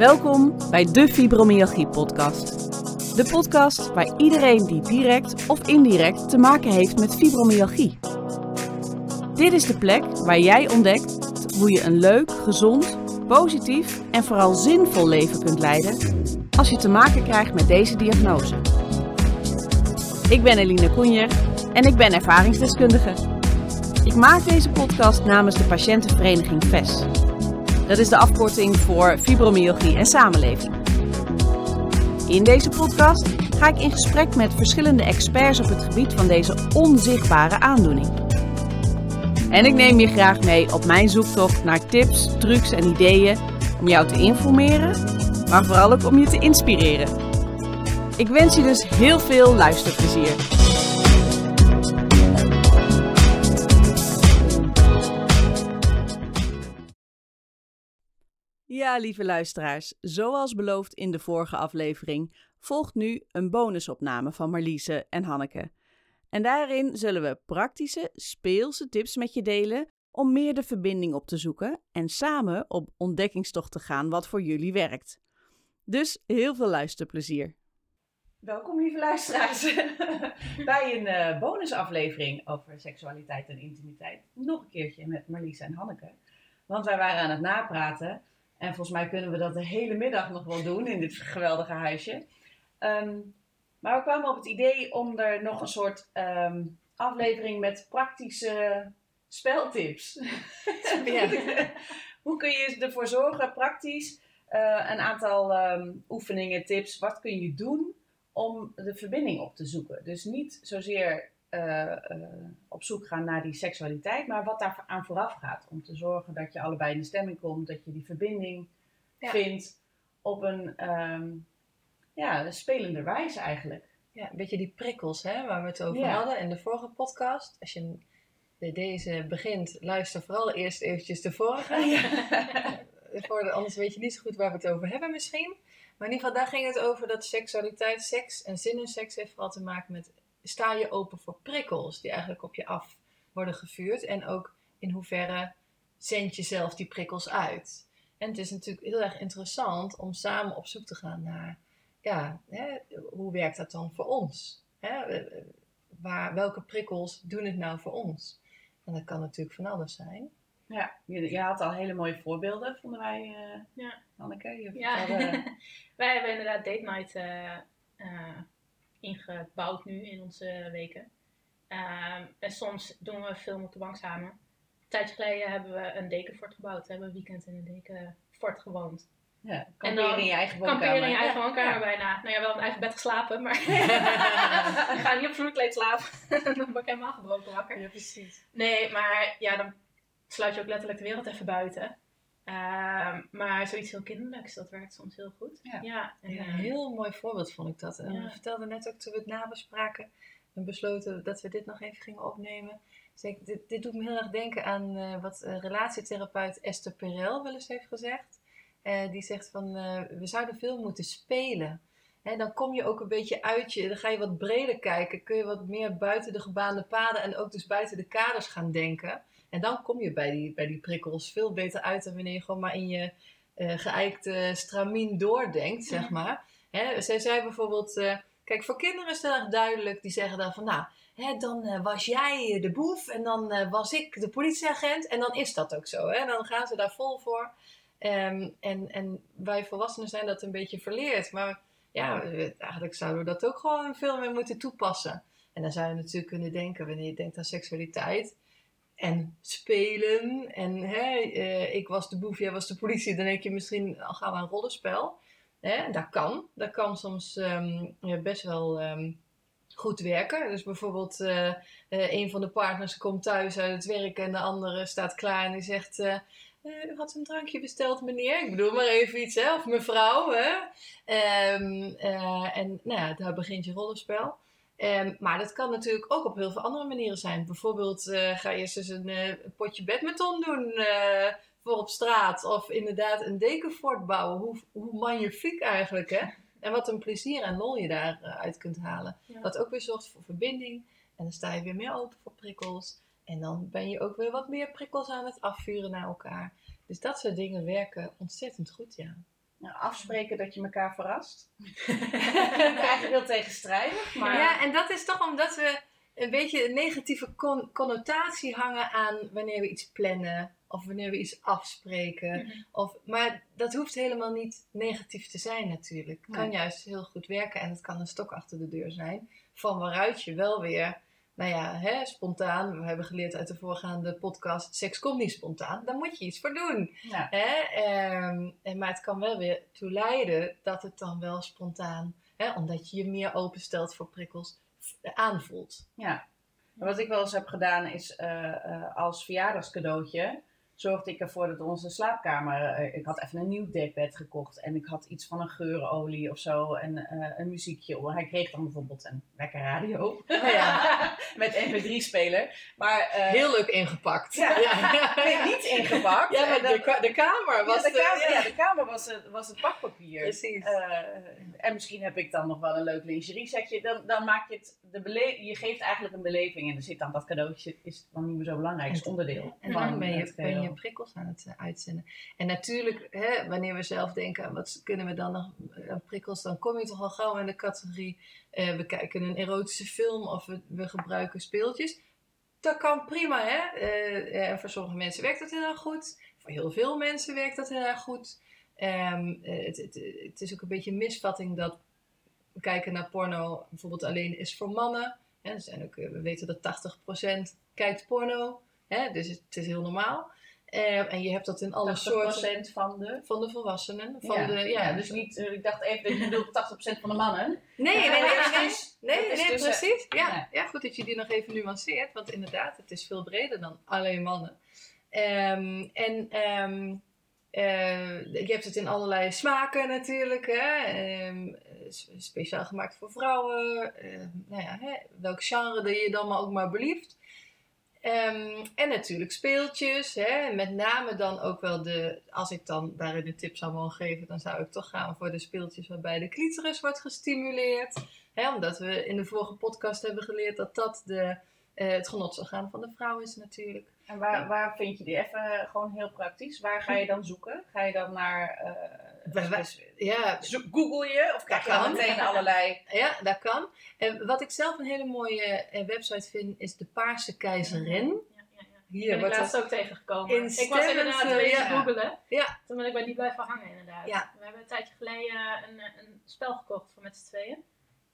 Welkom bij de Fibromyalgie Podcast. De podcast waar iedereen die direct of indirect te maken heeft met fibromyalgie. Dit is de plek waar jij ontdekt hoe je een leuk, gezond, positief en vooral zinvol leven kunt leiden als je te maken krijgt met deze diagnose. Ik ben Eline Koenjer en ik ben ervaringsdeskundige. Ik maak deze podcast namens de patiëntenvereniging VES. Dat is de afkorting voor fibromyalgie en samenleving. In deze podcast ga ik in gesprek met verschillende experts op het gebied van deze onzichtbare aandoening. En ik neem je graag mee op mijn zoektocht naar tips, trucs en ideeën om jou te informeren, maar vooral ook om je te inspireren. Ik wens je dus heel veel luisterplezier. Ja, lieve luisteraars, zoals beloofd in de vorige aflevering volgt nu een bonusopname van Marliese en Hanneke. En daarin zullen we praktische, speelse tips met je delen om meer de verbinding op te zoeken en samen op ontdekkingstocht te gaan wat voor jullie werkt. Dus heel veel luisterplezier. Welkom lieve luisteraars bij een uh, bonusaflevering over seksualiteit en intimiteit. Nog een keertje met Marlies en Hanneke. Want wij waren aan het napraten en volgens mij kunnen we dat de hele middag nog wel doen in dit geweldige huisje. Ehm, maar we kwamen op het idee om er nog een soort ehm, aflevering met praktische speltips. Ja. Hoe kun je ervoor zorgen, praktisch, uh, een aantal ehm, oefeningen, tips, wat kun je doen om de verbinding op te zoeken? Dus niet zozeer uh, op zoek gaan naar die seksualiteit, maar wat daar aan vooraf gaat. Om te zorgen dat je allebei in de stemming komt, dat je die verbinding vindt op een, um, ja, spelende wijze eigenlijk. Ja, een beetje die prikkels hè, waar we het over hadden in de vorige podcast. Als je deze begint, luister vooral eerst eventjes de vorige. Ja. anders weet je niet zo goed waar we het over hebben misschien. Maar in ieder geval, daar ging het over dat seksualiteit, seks en zin in seks heeft vooral te maken met sta je open voor prikkels die eigenlijk op je af worden gevuurd? En ook in hoeverre zend je zelf die prikkels uit? En het is natuurlijk heel erg interessant om samen op zoek te gaan naar, ja, hè, hoe werkt dat dan voor ons? Hè? Waar, welke prikkels doen het nou voor ons? En dat kan natuurlijk van alles zijn. Ja, je, je had al hele mooie voorbeelden, vonden wij, uh, ja. Anneke. Je ja. wij hebben inderdaad date night uh, uh, ingebouwd nu in onze weken. Ehm, en soms doen we film op de bank samen. Een tijdje geleden hebben we een dekenfort gebouwd. We hebben een weekend in een dekenfort gewoond. Ja, kamperen in je eigen woonkamer. Kamperen in je eigen woonkamer bijna. Nou ja, wel in eigen bed geslapen, maar ik ga niet op vloerkleed slapen. dan ben ik helemaal gebroken wakker. Ja, precies. Nee, maar ja, dan sluit je ook letterlijk de wereld even buiten. Ehm, maar zoiets heel kinderlijks, dat werkt soms heel goed. Ja, ja, en, een heel mooi voorbeeld vond ik dat. En we vertelden net ook toen we het nabespraken en besloten dat we dit nog even gingen opnemen. Dus dit, dit, doet me heel erg denken aan uh, wat relatietherapeut Esther Perel wel eens heeft gezegd. Uh, die zegt van, we zouden veel moeten spelen. Hè, dan kom je ook een beetje uit je, dan ga je wat breder kijken. Kun je wat meer buiten de gebaande paden en ook dus buiten de kaders gaan denken. En dan kom je bij die, bij die prikkels veel beter uit dan wanneer je gewoon maar in je uh, geëikte stramien doordenkt, zeg maar. Hè, zij zei bijvoorbeeld, uh, kijk, voor kinderen is het erg duidelijk, die zeggen dan van, nou, hè, dan uh, was jij de boef en dan was ik de politieagent en dan is dat ook zo. Hè? Dan gaan ze daar vol voor. Um, en, en wij volwassenen zijn dat een beetje verleerd, maar ja, eigenlijk zouden we dat ook gewoon veel meer moeten toepassen. En dan zou je natuurlijk kunnen denken, wanneer je denkt aan seksualiteit, en spelen. En hè, uh, ik was de boef, jij was de politie. Dan denk je misschien, al gaan we een rollenspel. Hè, dat kan. Dat kan soms um, best wel um, goed werken. Dus bijvoorbeeld uh, uh, een van de partners komt thuis uit het werk en de andere staat klaar en die zegt... u had een drankje besteld, meneer. Ik bedoel maar even iets, hè? of mevrouw. Hè? Um, en nou ja, daar begint je rollenspel. Um, maar dat kan natuurlijk ook op heel veel andere manieren zijn. Bijvoorbeeld uh, ga je eens eens een uh, potje badminton doen uh, voor op straat. Of inderdaad een dekenfort bouwen. Hoe, hoe magnifiek eigenlijk hè. En wat een plezier en lol je daaruit kunt halen. Ja. Wat ook weer zorgt voor verbinding. En dan sta je weer meer open voor prikkels. En dan ben je ook weer wat meer prikkels aan het afvuren naar elkaar. Dus dat soort dingen werken ontzettend goed, ja. Nou, afspreken dat je elkaar verrast. Eigenlijk heel tegenstrijdig, maar... Ja, en dat is toch omdat we een beetje een negatieve con- connotatie hangen aan wanneer we iets plannen of wanneer we iets afspreken. Mhm. Of, maar dat hoeft helemaal niet negatief te zijn natuurlijk. Het kan Nee. juist heel goed werken en het kan een stok achter de deur zijn. Van waaruit je wel weer, nou ja, hè, spontaan. We hebben geleerd uit de voorgaande podcast, seks komt niet spontaan. Daar moet je iets voor doen. Ja. Hè? Ehm, en, maar het kan wel weer toe leiden dat het dan wel spontaan, hè, omdat je je meer openstelt voor prikkels, f- aanvoelt. Ja. Wat ik wel eens heb gedaan is eh, eh, als verjaardagscadeautje zorgde ik ervoor dat onze slaapkamer. eh, ik had even een nieuw dekbed gekocht en ik had iets van een geurolie of zo en eh, een muziekje. Hij kreeg dan bijvoorbeeld een lekker radio Oh ja. met MP3-speler. Maar eh, Heel leuk ingepakt. Ja. nee, niet ingepakt. Ja, maar de, de kamer was ja, de kamer, ja. ja, de kamer was, het- was het pakpapier. Precies. Eh, en misschien heb ik dan nog wel een leuk lingerie setje. Dan, dan maak je het, de bele- je geeft eigenlijk een beleving en er zit dan dat cadeautje, is dan niet meer zo belangrijk, is onderdeel. En van dan ben je, het ben je prikkels aan het eh, uitzenden. En natuurlijk, hè, wanneer we zelf denken, wat kunnen we dan nog eh, prikkels, dan kom je toch al gauw in de categorie, eh, we kijken een erotische film of we, we gebruiken speeltjes. Dat kan prima, hè. Eh, en voor sommige mensen werkt dat heel erg goed. Voor heel veel mensen werkt dat heel erg goed. Ehm, eh, het, het, is ook een beetje een misvatting dat kijken naar porno bijvoorbeeld alleen is voor mannen. Hè, eh, we weten dat 80% kijkt porno. Hè, dus het is heel normaal. Eh, en je hebt dat in alle soorten 80% van de. van de volwassenen. Van ja, de, ja, dus niet, eh, ik dacht even dat je bedoelt 80% van de mannen. Nee, nee, nee, nee, nee, dus- nee, nee, dus, eh, precies. Ja, ja. goed dat je die nog even nuanceert. Want inderdaad, het is veel breder dan alleen mannen. Ehm, en ehm, eh, je hebt het in allerlei smaken natuurlijk. Hè? Ehm, speciaal gemaakt voor vrouwen. Ehm, nou ja, hè? welk genre dat je dan maar ook maar belieft. Ehm, en natuurlijk speeltjes. Hè? Met name dan ook wel de... Als ik dan daarin een tip zou mogen geven... dan zou ik toch gaan voor de speeltjes waarbij de clitoris wordt gestimuleerd. Hè? Omdat we in de vorige podcast hebben geleerd dat dat de, eh, het genotsorgaan van de vrouw is natuurlijk. En waar, waar vind je die? Even gewoon heel praktisch. Waar ga je dan zoeken? Ga je dan naar. eh, Spec- Ja, Google je of krijg je meteen allerlei. Ja, dat kan. En wat ik zelf een hele mooie eh, website vind, is de Paarse Keizerin. Hier ben ik laatst ook tegengekomen. Ik was inderdaad eh, bezig ja. googelen. Ja. Toen ben ik bij die blijven hangen inderdaad. Ja. We hebben een tijdje geleden een, een spel gekocht voor met z'n tweeën.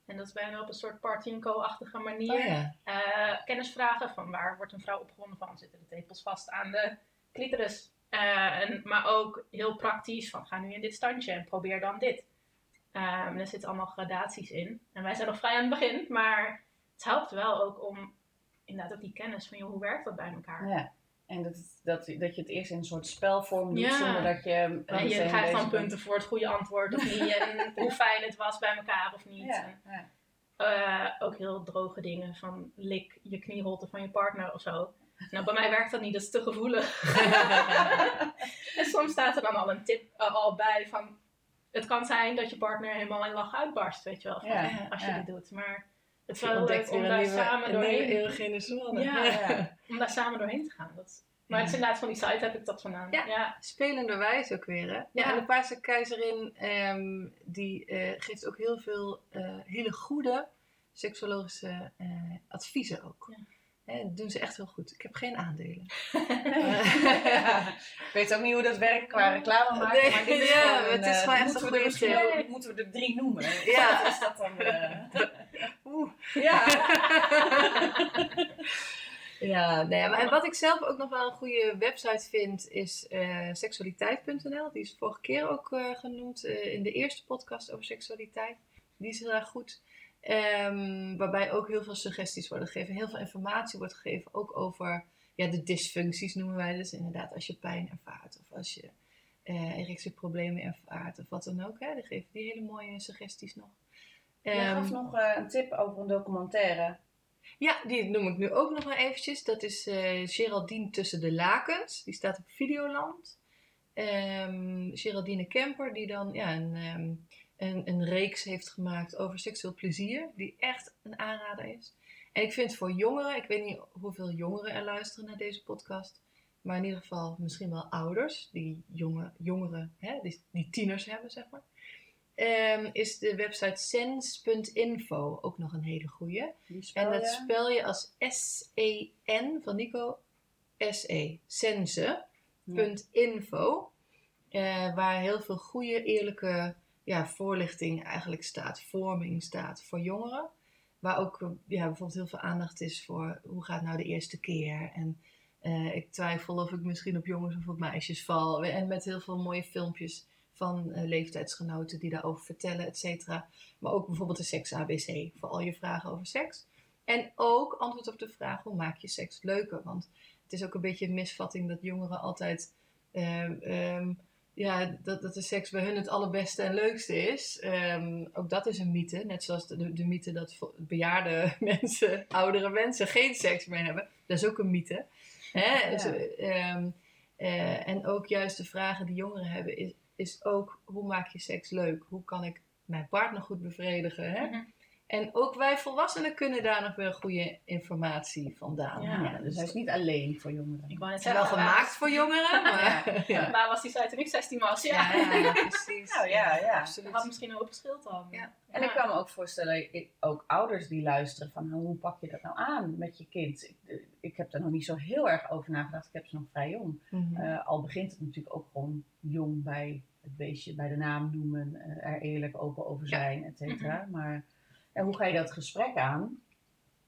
En dat is bijna op een soort party-co-achtige manier. Oh ja. Kennisvragen van waar wordt een vrouw opgewonden van? Zitten de tepels vast aan de clitoris? Eh, en, maar ook heel praktisch van ga nu in dit standje en probeer dan dit. Ehm er zitten allemaal gradaties in. En wij zijn nog vrij aan het begin, maar het helpt wel ook om inderdaad ook die kennis van joh, hoe werkt dat bij elkaar? Ja. En dat, dat, dat je het eerst in een soort spelvorm doet Ja. zonder dat je. En je krijgt dan bent. punten voor het goede antwoord of niet. En hoe fijn het was bij elkaar of niet. Ja, En, ja. eh, ook heel droge dingen van lik je knieholte van je partner of zo. Nou, bij mij werkt dat niet, dat is te gevoelig. en soms staat er dan al een tip eh, al bij van... Het kan zijn dat je partner helemaal in lach uitbarst, weet je wel. Van, Ja, eh, als je dit doet. Maar het is wel leuk om daar nieuwe, samen een nieuwe doorheen... zone. Ja. Ja. Om daar samen doorheen te gaan. Dat, maar het is inderdaad van die site heb ik dat vandaan. Ja. ja. Spelenderwijs ook weer, hè? Ja, en de Paarse Keizerin, ehm, die eh, geeft ook heel veel hele goede seksologische adviezen ook. Ja. Dat doen ze echt heel goed. Ik heb geen aandelen. Ja. Ik weet ook niet hoe dat werkt qua reclame maken, Nee, maar dit is ja, gewoon het is eh, gewoon echt moeten we er goede misschien moeten we er drie noemen. Ja. Wat is dat dan? eh? Oeh. Ja. Ja, nee, maar en wat ik zelf ook nog wel een goede website vind, is eh seksualiteit.nl. Die is vorige keer ook eh, genoemd eh, in de eerste podcast over seksualiteit. Die is heel erg goed. Ehm, waarbij ook heel veel suggesties worden gegeven, heel veel informatie wordt gegeven, ook over ja, de dysfuncties noemen wij dus. Inderdaad, als je pijn ervaart of als je eh erectieproblemen ervaart of wat dan ook. Hè, die geven die hele mooie suggesties nog. Je Ehm, gaf nog eh, een tip over een documentaire. ja, die noem ik nu ook nog maar eventjes. Dat is eh Geraldine Tussen de Lakens. Die staat op Videoland. Ehm Geraldine Kemper, die dan ja, een, een, een reeks heeft gemaakt over seksueel plezier. Die echt een aanrader is. En ik vind voor jongeren, ik weet niet hoeveel jongeren er luisteren naar deze podcast. maar in ieder geval misschien wel ouders, die jonge, jongeren, hè, die, die tieners hebben, zeg maar. Ehm, is de website sense.info ook nog een hele spel En dat spel je als S-E-N van Nico S-E. Sense.info. eh, waar heel veel goede, eerlijke ja, voorlichting eigenlijk staat. Vorming staat voor jongeren. Waar ook eh, ja, bijvoorbeeld heel veel aandacht is voor hoe gaat nou de eerste keer. En eh, ik twijfel of ik misschien op jongens of op meisjes val. En met heel veel mooie filmpjes van eh, leeftijdsgenoten die daarover vertellen, et cetera. Maar ook bijvoorbeeld de seks ABC voor al je vragen over seks. En ook antwoord op de vraag hoe maak je seks leuker. Want het is ook een beetje een misvatting dat jongeren altijd... ehm, ehm, ja, dat, dat de seks bij hun het allerbeste en leukste is. Ehm, ook dat is een mythe. Net zoals de, de mythe dat bejaarde mensen, oudere mensen geen seks meer hebben. Dat is ook een mythe. Hè? Ja. Dus, eh, ehm, eh, en ook juist de vragen die jongeren hebben is, is ook hoe maak je seks leuk? Hoe kan ik mijn partner goed bevredigen? Hè? Mhm. En ook wij volwassenen kunnen daar nog weer goede informatie vandaan Ja, halen. Ja, dus hij is niet alleen voor jongeren. Ik wou net het is wel gemaakt voor jongeren, maar... ja. Was die site toen ik 16 was? Ja. Ja, ja, precies. Nou ja, ja. Absoluut. Dat had misschien een open schild dan. Ja. En ik kan me ook voorstellen, ik- ook ouders die luisteren, van hoe pak je dat nou aan met je kind? Ik, ik heb er nog niet zo heel erg over nagedacht, ik heb ze nog vrij jong. Mhm. Eh, al begint het natuurlijk ook gewoon jong bij het beestje, bij de naam noemen, eh, er eerlijk open over Ja. zijn, et cetera. Maar en hoe ga je dat gesprek aan?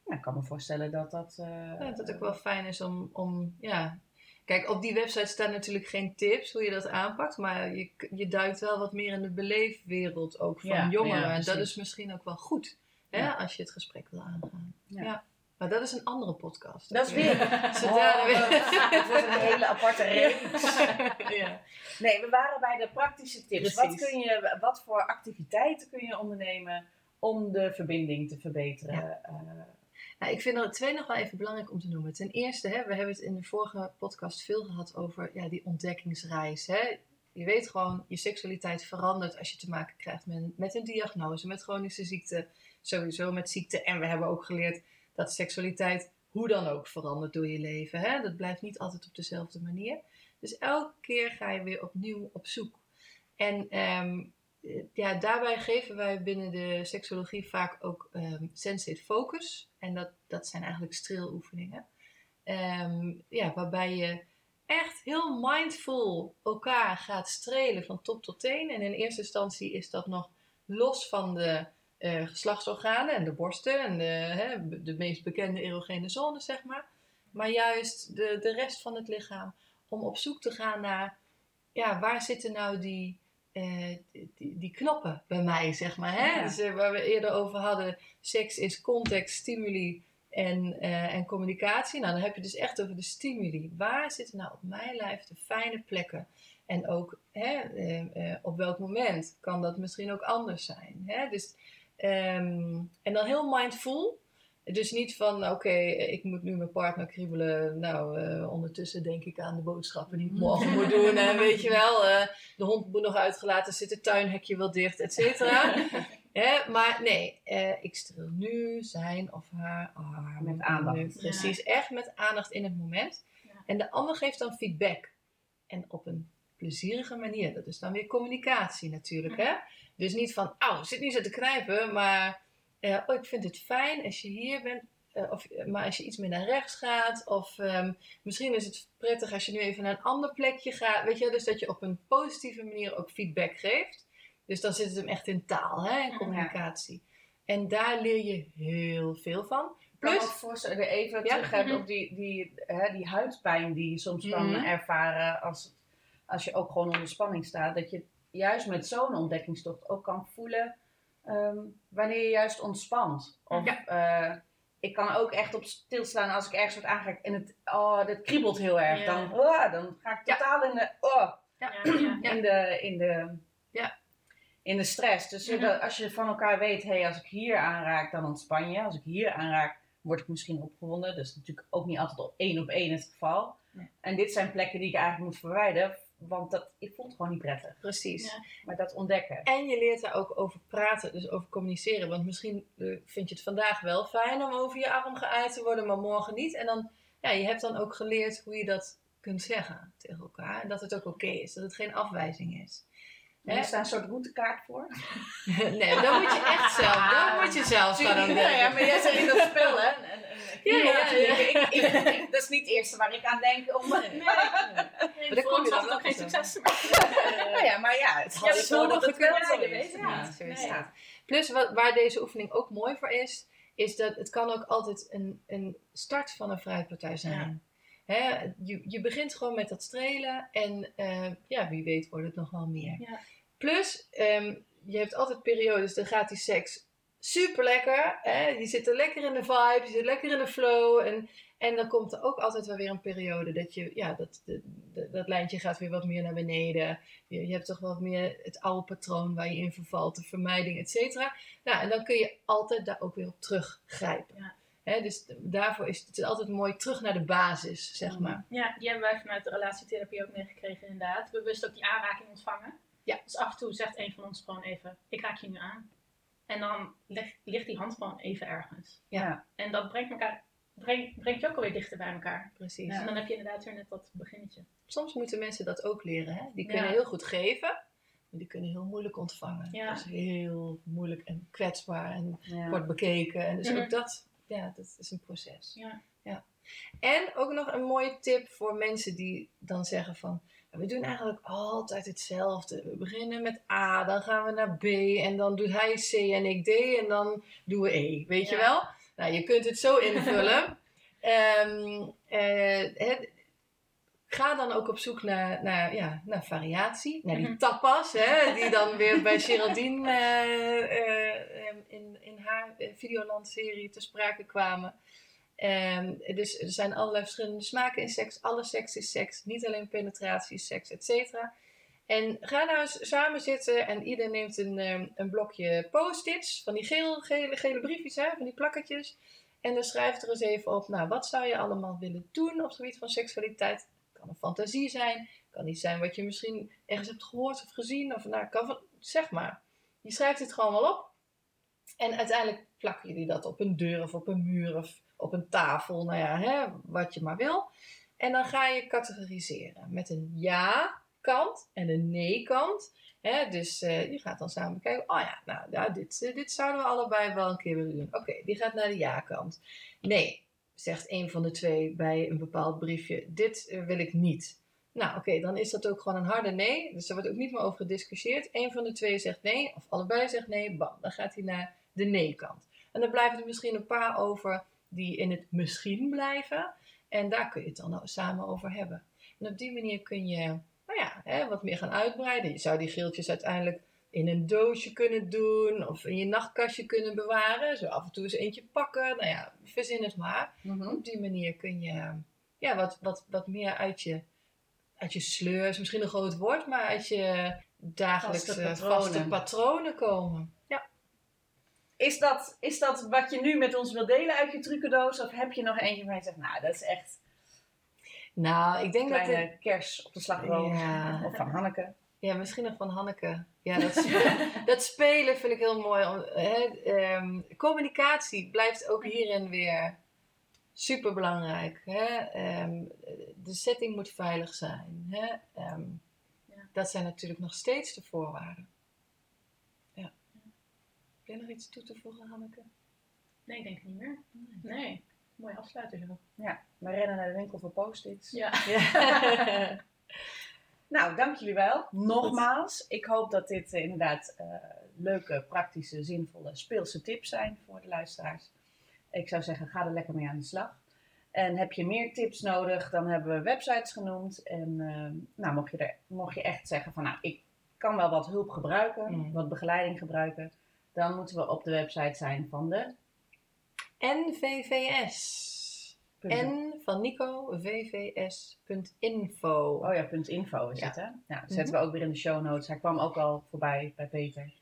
Ja, ik kan me voorstellen dat dat... eh, Ja, dat het ook wel fijn is om, om, ja... Kijk, op die website staan natuurlijk geen tips hoe je dat aanpakt, maar je, je duikt wel wat meer in de beleefwereld ook van Ja, jongeren. ja, en dat is misschien ook wel goed, hè, als je het gesprek wil aangaan. Ja. Maar dat is een andere podcast. Dat is weer... Oh, het wordt een hele aparte reeks. ja. Nee, we waren bij de praktische tips. Precies. Wat, kun je, wat voor activiteiten kun je ondernemen om de verbinding te verbeteren? Eh, Nou, ik vind er twee nog wel even belangrijk om te noemen. Ten eerste, hè, we hebben het in de vorige podcast veel gehad over ja, die ontdekkingsreis. Hè. Je weet gewoon, je seksualiteit verandert als je te maken krijgt met, met een diagnose, met chronische ziekte, sowieso met ziekte. En we hebben ook geleerd dat seksualiteit hoe dan ook verandert door je leven. Hè. Dat blijft niet altijd op dezelfde manier. Dus elke keer ga je weer opnieuw op zoek. En ehm, eh, ja, daarbij geven wij binnen de seksologie vaak ook sensate focus. En dat, dat zijn eigenlijk streeloefeningen. Ehm, ja, waarbij je echt heel mindful elkaar gaat strelen van top tot teen. En in eerste instantie is dat nog los van de eh, geslachtsorganen en de borsten en de, de meest bekende erogene zones, zeg maar. Maar juist de, de rest van het lichaam. Om op zoek te gaan naar, ja, waar zitten nou die, eh, die, knoppen bij mij, zeg maar. Hè? Ja. Dus, eh, waar we eerder over hadden, seks is context, stimuli en, eh, en communicatie. Nou, dan heb je dus echt over de stimuli. Waar zitten nou op mijn lijf de fijne plekken? En ook hè, op welk moment kan dat misschien ook anders zijn. Hè? Dus, ehm, en dan heel mindful. Dus niet van, oké, ik moet nu mijn partner kriebelen. Nou, eh, ondertussen denk ik aan de boodschappen die ik morgen moet doen. En weet je wel, eh, de hond moet nog uitgelaten zitten, het tuinhekje wel dicht, et cetera. Maar nee, eh, ik streel nu zijn of haar arm. Met aandacht. Nu, Precies, echt met aandacht in het moment. Ja. En de ander geeft dan feedback. En op een plezierige manier. Dat is dan weer communicatie natuurlijk. Hè? Dus niet van, oh, zit niet zo te knijpen, maar eh, oh, ik vind het fijn als je hier bent. eh, of, maar als je iets meer naar rechts gaat, of ehm, misschien is het prettig als je nu even naar een ander plekje gaat. Weet je, dus dat je op een positieve manier ook feedback geeft. Dus dan zit het hem echt in taal, hè, in Ja. communicatie. En daar leer je heel veel van. Ik kan me Plus, voorstellen, even Ja. terug Mhm. op die, die, hè, die huidpijn die je soms kan Mhm. ervaren als, als je ook gewoon onder spanning staat. Dat je juist met zo'n ontdekkingstocht ook kan voelen ehm, wanneer je juist ontspant. Of Ja. eh, ik kan ook echt op stilstaan als ik ergens word aangeraakt en het, oh, dat kriebelt heel erg. Ja. Dan, oh, dan ga ik Ja. totaal in de, oh, Ja, ja. Ja. in de, in de, Ja. in de stress. Dus Mhm. dat- als je van elkaar weet, hey, als ik hier aanraak, dan ontspan je. Als ik hier aanraak, word ik misschien opgewonden. Dat is natuurlijk ook niet altijd op één op één het geval. En dit zijn plekken die ik eigenlijk moet verwijderen, want dat, ik voel het gewoon niet prettig. precies. Ja. Maar dat ontdekken. En je leert daar ook over praten, dus over communiceren. Want misschien eh, vind je het vandaag wel fijn om over je arm geaaid te worden, maar morgen niet. En dan, ja, je hebt dan ook geleerd hoe je dat kunt zeggen tegen elkaar. En dat het ook oké is, dat het geen afwijzing is. Er staat een soort routekaart voor. nee, dan moet je echt zelf, dan moet je zelf gaan ja, maar jij zit in dat spel, hè? Ja, ja, ja. Ik, ik, ik- dat is niet het eerste waar ik aan denk. Om, Nee. Kom je had dan ook wel geen succes. nou ja, maar ja, het had dat zo dat het gekund, wel zo is. Ja. Plus wat, waar deze oefening ook mooi voor is, is dat het kan ook altijd een, een start van een fruitpartij zijn. Hè, je, je begint gewoon met dat strelen en eh, ja, wie weet wordt het nog wel meer. Ja. Plus, ehm, je hebt altijd periodes, dan gaat die seks super lekker. Hè? Je zit er lekker in de vibe, je zit lekker in de flow. En, en dan komt er ook altijd wel weer een periode dat je, ja, dat, de, de- dat lijntje gaat weer wat meer naar beneden. Je, je hebt toch wat meer het oude patroon waar je in vervalt, de vermijding, et cetera. Nou, en dan kun je altijd daar ook weer op teruggrijpen. Ja. Hè, dus daarvoor is het altijd mooi terug naar de basis, zeg maar. Ja, die hebben wij vanuit de relatietherapie ook meegekregen inderdaad. Bewust ook die aanraking ontvangen. Ja. Dus af en toe zegt een van ons gewoon even, ik raak je nu aan. En dan ligt, ligt die hand gewoon even ergens. Ja. En dat brengt, elkaar, brengt, brengt je ook alweer dichter bij elkaar. Precies. En dan heb je inderdaad weer net dat beginnetje. Soms moeten mensen dat ook leren. Hè? Die kunnen Ja. heel goed geven, maar die kunnen heel moeilijk ontvangen. Ja. Dat is heel moeilijk en kwetsbaar en Ja. wordt bekeken. En dus Mhm. ook dat, ja, dat is een proces. Ja. Ja. En ook nog een mooie tip voor mensen die dan zeggen van... We doen eigenlijk altijd hetzelfde. We beginnen met A, dan gaan we naar B en dan doet hij C en ik D en dan doen we E. Weet je wel? Nou, je kunt het zo invullen. Ehm, eh, het- ga dan ook op zoek naar, naar, ja, naar variatie. Naar die Mhm. tapas, hè, die dan weer bij Geraldine eh, eh, em, in, in haar Videoland-serie te sprake kwamen. Ehm, dus er zijn allerlei verschillende smaken in seks. Alle seks is seks. Niet alleen penetratie seks, et cetera. En ga nou eens samen zitten en ieder neemt een, ehm, een blokje post-its. Van die gele, gele briefjes, hè, van die plakketjes. En dan schrijf er eens even op, nou, wat zou je allemaal willen doen op het gebied van seksualiteit? kan een fantasie zijn, kan iets zijn wat je misschien ergens hebt gehoord of gezien. Of nou, kan van, zeg maar. Je schrijft het gewoon wel op. En uiteindelijk plakken jullie dat op een deur of op een muur of op een tafel. Nou ja, hè, wat je maar wil. En dan ga je categoriseren met een ja-kant en een nee-kant. Dus eh, je gaat dan samen kijken. Oh ja, nou, ja, dit, eh, dit zouden we allebei wel een keer willen doen. Oké, die gaat naar de ja-kant. Nee, zegt een van de twee bij een bepaald briefje. Dit eh, wil ik niet. Nou, oké, dan is dat ook gewoon een harde nee. Dus er wordt ook niet meer over gediscussieerd. Eén van de twee zegt nee, of allebei zegt nee. Bam, dan gaat hij naar de nee-kant. En dan blijven er misschien een paar over die in het misschien blijven. En daar kun je het dan samen over hebben. En op die manier kun je nou ja, hè, wat meer gaan uitbreiden. Je zou die geeltjes uiteindelijk in een doosje kunnen doen of in je nachtkastje kunnen bewaren. Zo af en toe eens eentje pakken. Nou ja, verzin het maar. Mhm. Op die manier kun je ja, wat, wat, wat meer uit je, uit je sleur, is misschien een groot woord, maar uit je dagelijkse Vaste vaste patronen. patronen, komen. Ja. Is, dat, is dat wat je nu met ons wil delen uit je trucendoos? Of heb je nog eentje waar je zegt, nou, dat is echt Nou, ik denk dat het, kers op de slagroom. Ja. Of van Hanneke. Ja, misschien nog van Hanneke. Ja, dat, dat spelen vind ik heel mooi. Om- Hè, ehm, communicatie blijft ook hierin weer super belangrijk. Hè? Ehm, de setting moet veilig zijn. Hè? Ehm, Ja. Dat zijn natuurlijk nog steeds de voorwaarden. Heb jij nog iets toe te voegen, Hanneke? Nee, ik denk niet meer. Nee, mooi afsluiter zo. Ja, we rennen naar de winkel voor post-its. Ja. Ja. Nou, dank jullie wel. Nogmaals, ik hoop dat dit eh, inderdaad eh, leuke, praktische, zinvolle, speelse tips zijn voor de luisteraars. Ik zou zeggen, ga er lekker mee aan de slag. En heb je meer tips nodig, dan hebben we websites genoemd. En eh, nou, mocht, je er, mocht je echt zeggen van, nou, ik kan wel wat hulp gebruiken, Mm. wat begeleiding gebruiken, dan moeten we op de website zijn van de... NVVS. N van Nico, vvs.info. Oh ja, punt .info is Ja. het hè? Ja, dat zetten we ook weer in de show notes. Hij kwam ook al voorbij bij Peter.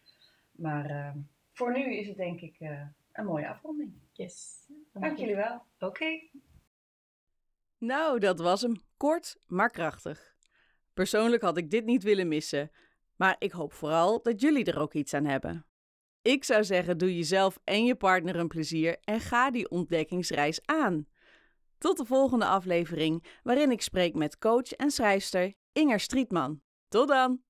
Maar eh, voor nu is het denk ik eh, een mooie afronding. Yes. Dank jullie wel. Oké. Nou, dat was hem. Kort, maar krachtig. Persoonlijk had ik dit niet willen missen. Maar ik hoop vooral dat jullie er ook iets aan hebben. Ik zou zeggen, doe jezelf en je partner een plezier en ga die ontdekkingsreis aan. Tot de volgende aflevering, waarin ik spreek met coach en schrijfster Inger Strietman. Tot dan!